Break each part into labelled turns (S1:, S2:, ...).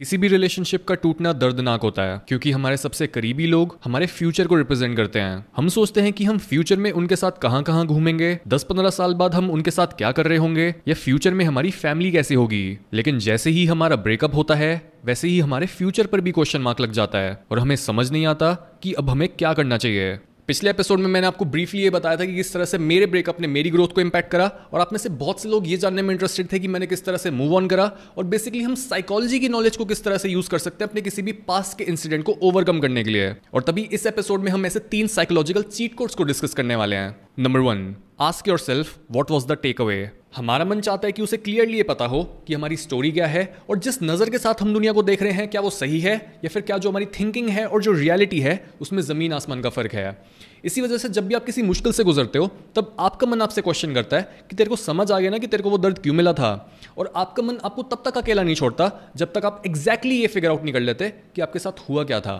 S1: किसी भी रिलेशनशिप का टूटना दर्दनाक होता है, क्योंकि हमारे सबसे करीबी लोग हमारे फ्यूचर को रिप्रेजेंट करते हैं। हम सोचते हैं कि हम फ्यूचर में उनके साथ कहाँ कहाँ घूमेंगे 10-15 साल बाद हम उनके साथ क्या कर रहे होंगे, या फ्यूचर में हमारी फैमिली कैसी होगी। लेकिन जैसे ही हमारा ब्रेकअप होता है, वैसे ही हमारे फ्यूचर पर भी क्वेश्चन मार्क लग जाता है, और हमें समझ नहीं आता कि अब हमें क्या करना चाहिए। पिछले एपिसोड में मैंने आपको ब्रीफली ये बताया था कि किस तरह से मेरे ब्रेकअप ने मेरी ग्रोथ को इम्पैक्ट करा और आप में से बहुत से लोग ये जानने में इंटरेस्टेड थे कि मैंने किस तरह से मूव ऑन करा और बेसिकली हम साइकोलॉजी की नॉलेज को किस तरह से यूज़ कर सकते हैं अपने किसी भी पास के इंसिडेंट को ओवरकम करने के लिए। और तभी इस एपिसोड में हम ऐसे तीन साइकोलॉजिकल चीट कोड्स को डिस्कस करने वाले हैं। Number one ask yourself what was the takeaway हमारा मन चाहता है कि उसे क्लियरली ये पता हो कि हमारी स्टोरी क्या है और जिस नज़र के साथ हम दुनिया को देख रहे हैं, क्या वो सही है या फिर क्या जो हमारी थिंकिंग है और जो रियलिटी है, उसमें ज़मीन आसमान का फ़र्क है। इसी वजह से जब भी आप किसी मुश्किल से गुजरते हो, तब आपका मन आपसे क्वेश्चन करता है कि तेरे को समझ आ गया ना कि तेरे को वो दर्द क्यों मिला था। और आपका मन आपको तब तक अकेला नहीं छोड़ता जब तक आप एग्जैक्टली ये फिगर आउट नहीं कर लेते कि आपके साथ हुआ क्या था।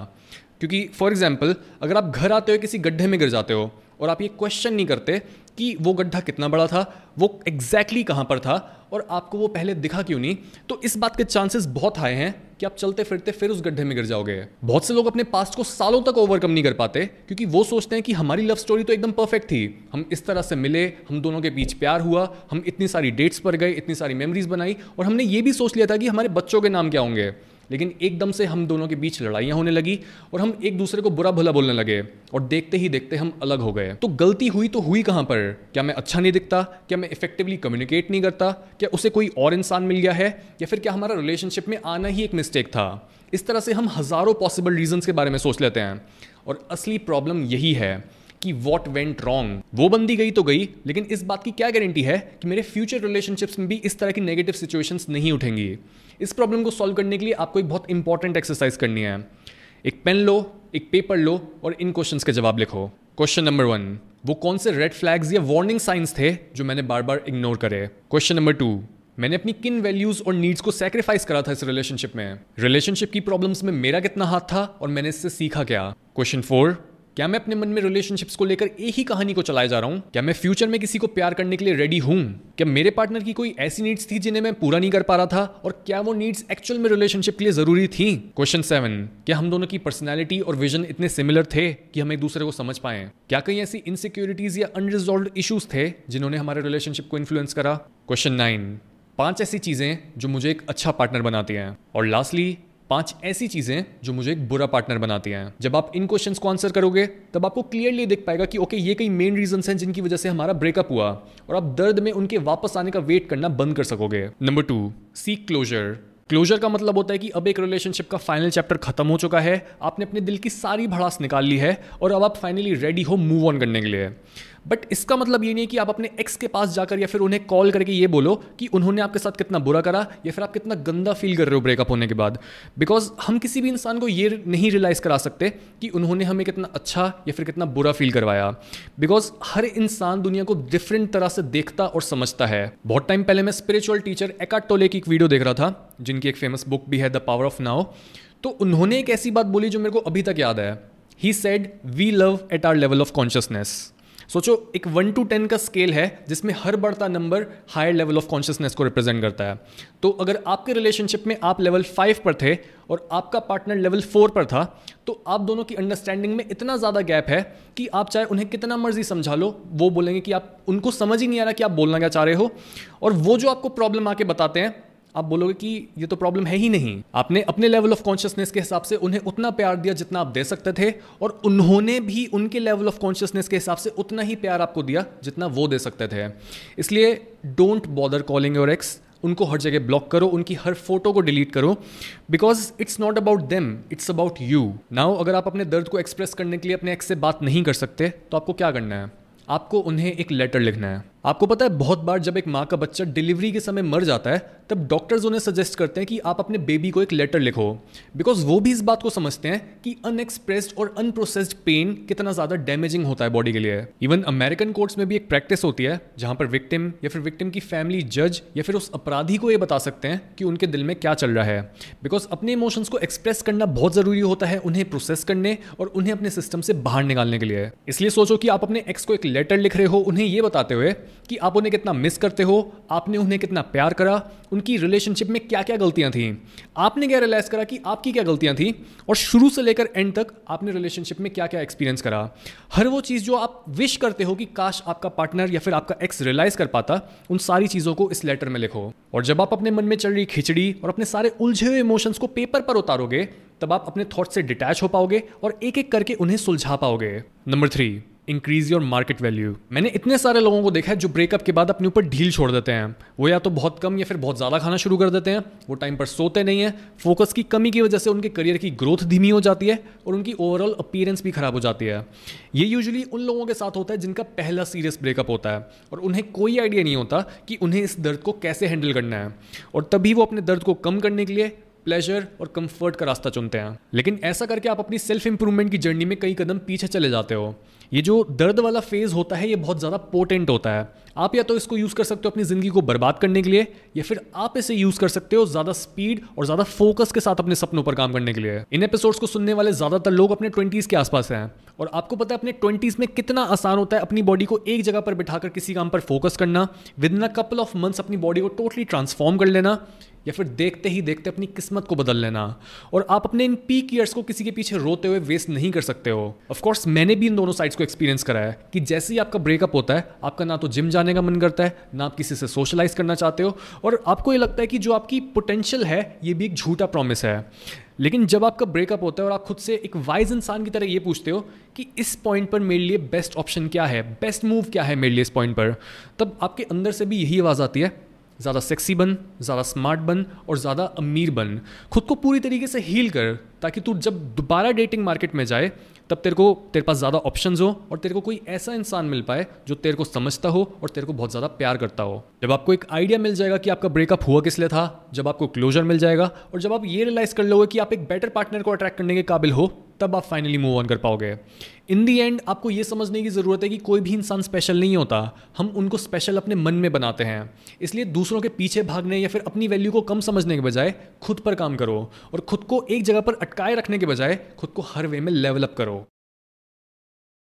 S1: क्योंकि फॉर एग्ज़ाम्पल अगर आप घर आते हो किसी गड्ढे में गिर जाते हो और आप ये क्वेश्चन नहीं करते कि वो गड्ढा कितना बड़ा था, वो एग्जैक्टली exactly कहाँ पर था और आपको वो पहले दिखा क्यों नहीं। तो इस बात के चांसेस बहुत हाई हैं कि आप चलते फिरते फिर उस गड्ढे में गिर जाओगे। बहुत से लोग अपने पास्ट को सालों तक ओवरकम नहीं कर पाते क्योंकि वो सोचते हैं कि हमारी लव स्टोरी तो एकदम परफेक्ट थी। हम इस तरह से मिले, हम दोनों के बीच प्यार हुआ, हम इतनी सारी डेट्स पर गए, इतनी सारी मेमोरीज बनाई और हमने ये भी सोच लिया था कि हमारे बच्चों के नाम क्या होंगे। लेकिन एकदम से हम दोनों के बीच लड़ाइयाँ होने लगी और हम एक दूसरे को बुरा भला बोलने लगे और देखते ही देखते हम अलग हो गए। तो गलती हुई तो हुई कहाँ पर? क्या मैं अच्छा नहीं दिखता? क्या मैं इफेक्टिवली कम्युनिकेट नहीं करता? क्या उसे कोई और इंसान मिल गया है? या फिर क्या हमारा रिलेशनशिप में आना ही एक मिस्टेक था? इस तरह से हम हज़ारों पॉसिबल रीजंस के बारे में सोच लेते हैं। और असली प्रॉब्लम यही है कि वॉट वेंट रॉन्ग वो बंदी गई तो गई, लेकिन इस बात की क्या गारंटी है कि मेरे फ्यूचर रिलेशनशिप्स में भी इस तरह की नेगेटिव सिचुएशंस नहीं उठेंगी? इस प्रॉब्लम को सॉल्व करने के लिए आपको एक बहुत इंपॉर्टेंट एक्सरसाइज करनी है। एक पेन लो, एक पेपर लो और इन क्वेश्चंस के जवाब लिखो। क्वेश्चन नंबर वन वो कौन से रेड फ्लैग्स या वार्निंग साइंस थे जो मैंने बार बार इग्नोर करे? क्वेश्चन नंबर टू मैंने अपनी किन वैल्यूज़ और नीड्स को सेक्रीफाइस करा था इस रिलेशनशिप में। रिलेशनशिप की प्रॉब्लम्स में मेरा कितना हाथ था और मैंने इससे सीखा क्या? क्वेश्चन फोर क्या मैं अपने मन में रिलेशनशिप्स को लेकर एक ही कहानी को चलाए जा रहा हूँ? क्या मैं फ्यूचर में किसी को प्यार करने के लिए रेडी हूँ? क्या मेरे पार्टनर की कोई ऐसी नीड्स थी जिन्हें मैं पूरा नहीं कर पा रहा था? और क्या वो नीड्स एक्चुअल में रिलेशनशिप के लिए ज़रूरी थी? क्वेश्चन सेवन क्या हम दोनों की पर्सनैलिटी और विजन इतने सिमिलर थे कि हम एक दूसरे को समझ पाए? क्या कई ऐसी इनसिक्योरिटीज या अनरिजोल्व इशूज थे जिन्होंने हमारे रिलेशनशिप को इन्फ्लुएंस करा? क्वेश्चन नाइन पाँच ऐसी चीज़ें जो मुझे एक अच्छा पार्टनर बनाती हैं। और लास्टली पाँच ऐसी चीज़ें जो मुझे एक बुरा पार्टनर बनाती हैं। जब आप इन क्वेश्चंस को आंसर करोगे, तब आपको क्लियरली दिख पाएगा कि ओके ये कई मेन रीजन हैं जिनकी वजह से हमारा ब्रेकअप हुआ और आप दर्द में उनके वापस आने का वेट करना बंद कर सकोगे। Number two seek closure closure का मतलब होता है कि अब एक रिलेशनशिप का फाइनल चैप्टर खत्म हो चुका है, आपने अपने दिल की सारी भड़ास निकाल ली है और अब आप फाइनली रेडी हो मूव ऑन करने के लिए। बट इसका मतलब ये नहीं कि आप अपने एक्स के पास जाकर या फिर उन्हें कॉल करके ये बोलो कि उन्होंने आपके साथ कितना बुरा करा या फिर आप कितना गंदा फील कर रहे हो ब्रेकअप होने के बाद। बिकॉज़ हम किसी भी इंसान को ये नहीं रियलाइज़ करा सकते कि उन्होंने हमें कितना अच्छा या फिर कितना बुरा फील करवाया। बिकॉज़ हर इंसान दुनिया को डिफरेंट तरह से देखता और समझता है। बहुत टाइम पहले मैं स्पिरिचुअल टीचर एकाट टोले की एक वीडियो देख रहा था, जिनकी एक फ़ेमस बुक भी है द पावर ऑफ़ नाउ तो उन्होंने एक ऐसी बात बोली जो मेरे को अभी तक याद है। He said we love at our level of consciousness सोचो, एक वन टू टेन का स्केल है, जिसमें हर बढ़ता number higher level of consciousness को रिप्रेजेंट करता है। तो अगर आपके रिलेशनशिप में आप लेवल फाइव पर थे और आपका पार्टनर लेवल फोर पर था तो आप दोनों की अंडरस्टैंडिंग में इतना ज़्यादा गैप है कि आप चाहे उन्हें कितना मर्ज़ी समझा लो, वो बोलेंगे कि आप, उनको समझ ही नहीं आ रहा कि आप बोलना क्या चाह रहे हो। और वो जो आपको प्रॉब्लम आके बताते हैं आप बोलोगे कि ये तो प्रॉब्लम है ही नहीं। आपने अपने लेवल ऑफ़ कॉन्शियसनेस के हिसाब से उन्हें उतना प्यार दिया जितना आप दे सकते थे, और उन्होंने भी उनके लेवल ऑफ़ कॉन्शियसनेस के हिसाब से उतना ही प्यार आपको दिया जितना वो दे सकते थे। इसलिए don't bother calling your ex उनको हर जगह ब्लॉक करो, उनकी हर फ़ोटो को डिलीट करो because it's not about them it's about you now अगर आप अपने दर्द को एक्सप्रेस करने के लिए अपने एक्स से बात नहीं कर सकते तो आपको क्या करना है? आपको उन्हें एक लेटर लिखना है। आपको पता है, बहुत बार जब एक माँ का बच्चा डिलीवरी के समय मर जाता है, तब डॉक्टर्स उन्हें सजेस्ट करते हैं कि आप अपने बेबी को एक लेटर लिखो। बिकॉज़ वो भी इस बात को समझते हैं कि अनएक्सप्रेस्ड और अनप्रोसेस्ड पेन कितना ज़्यादा डैमेजिंग होता है बॉडी के लिए। इवन अमेरिकन कोर्ट्स में भी एक प्रैक्टिस होती है, जहाँ पर विक्टिम या फिर विक्टिम की फैमिली जज या फिर उस अपराधी को ये बता सकते हैं कि उनके दिल में क्या चल रहा है। बिकॉज़ अपने इमोशंस को एक्सप्रेस करना बहुत ज़रूरी होता है उन्हें प्रोसेस करने और उन्हें अपने सिस्टम से बाहर निकालने के लिए। इसलिए सोचो कि आप अपने एक्स को एक लेटर लिख रहे हो, उन्हें ये बताते हुए कि आप उन्हें कितना मिस करते हो, आपने उन्हें कितना प्यार करा, उनकी रिलेशनशिप में क्या क्या गलतियाँ थी। आपने क्या रियलाइज़ करा कि आपकी क्या गलतियाँ थी, और शुरू से लेकर एंड तक आपने रिलेशनशिप में क्या क्या एक्सपीरियंस करा। हर वो चीज़ जो आप विश करते हो कि काश आपका पार्टनर या फिर आपका एक्स रियलाइज़ कर पाता, उन सारी चीज़ों को इस लेटर में लिखो। और जब आप अपने मन में चल रही खिचड़ी और अपने सारे उलझे हुए इमोशंस को पेपर पर उतारोगे, तब आप अपने थॉट से डिटैच हो पाओगे और एक एक करके उन्हें सुलझा पाओगे। Number three increase your market value मैंने इतने सारे लोगों को देखा है जो ब्रेकअप के बाद अपने ऊपर ढील छोड़ देते हैं। वो या तो बहुत कम या फिर बहुत ज़्यादा खाना शुरू कर देते हैं। वो टाइम पर सोते नहीं है। फोकस की कमी की वजह से उनके करियर की ग्रोथ धीमी हो जाती है और उनकी ओवरऑल अपीयरेंस भी खराब हो जाती है। ये यूजली उन लोगों के साथ होता है जिनका पहला सीरियस ब्रेकअप होता है और उन्हें कोई आइडिया नहीं होता कि उन्हें इस दर्द को कैसे हैंडल करना है। और तभी वो अपने दर्द को कम करने के लिए प्लेजर और कंफर्ट का रास्ता चुनते हैं। लेकिन ऐसा करके आप अपनी सेल्फ इंप्रूवमेंट की जर्नी में कई कदम पीछे चले जाते हो। ये जो दर्द वाला फ़ेज़ होता है, ये बहुत ज़्यादा पोटेंट होता है। आप या तो इसको यूज़ कर सकते हो अपनी ज़िंदगी को बर्बाद करने के लिए, या फिर आप इसे यूज़ कर सकते हो ज़्यादा स्पीड और ज़्यादा फोकस के साथ अपने सपनों पर काम करने के लिए। इन एपिसोड्स को सुनने वाले ज़्यादातर लोग अपने ट्वेंटीज़ के आसपास हैं। और आपको पता है अपने ट्वेंटीज़ में कितना आसान होता है अपनी बॉडी को एक जगह पर बिठाकर किसी काम पर फोकस करना। Within a couple of months अपनी बॉडी को टोटली ट्रांसफॉर्म कर लेना। या फिर देखते ही देखते अपनी किस्मत को बदल लेना। और आप अपने इन पीक ईयर्स को किसी के पीछे रोते हुए वेस्ट नहीं कर सकते हो। ऑफकोर्स मैंने भी इन दोनों साइड्स को एक्सपीरियंस करा है कि जैसे ही आपका ब्रेकअप होता है, आपका ना तो जिम जाने का मन करता है, ना आप किसी से सोशलाइज करना चाहते हो। और आपको ये लगता है कि जो आपकी पोटेंशियल है, ये भी एक झूठा प्रॉमिस है। लेकिन जब आपका ब्रेकअप होता है और आप खुद से एक वाइज इंसान की तरह ये पूछते हो कि इस पॉइंट पर मेरे लिए बेस्ट ऑप्शन क्या है बेस्ट मूव क्या है मेरे लिए इस पॉइंट पर, तब आपके अंदर से भी यही आवाज़ आती है ज़्यादा सेक्सी बन, ज़्यादा स्मार्ट बन और ज़्यादा अमीर बन। खुद को पूरी तरीके से हील कर, ताकि तू जब दोबारा डेटिंग मार्केट में जाए, तब तेरे को, तेरे पास ज़्यादा ऑप्शंस हो और तेरे को कोई ऐसा इंसान मिल पाए जो तेरे को समझता हो और तेरे को बहुत ज़्यादा प्यार करता हो। जब आपको एक आइडिया मिल जाएगा कि आपका ब्रेकअप हुआ किस लिए था, जब आपको क्लोजर मिल जाएगा और जब आप ये रियलाइज़ कर लोगे कि आप एक बेटर पार्टनर को अट्रैक्ट करने के काबिल हो तब आप फाइनली मूव ऑन कर पाओगे। इन दी एंड आपको ये समझने की ज़रूरत है कि कोई भी इंसान स्पेशल नहीं होता। हम उनको स्पेशल अपने मन में बनाते हैं। इसलिए दूसरों के पीछे भागने या फिर अपनी वैल्यू को कम समझने के बजाय खुद पर काम करो और खुद को एक जगह पर अटकाए रखने के बजाय खुद को हर वे में लेवलअप करो।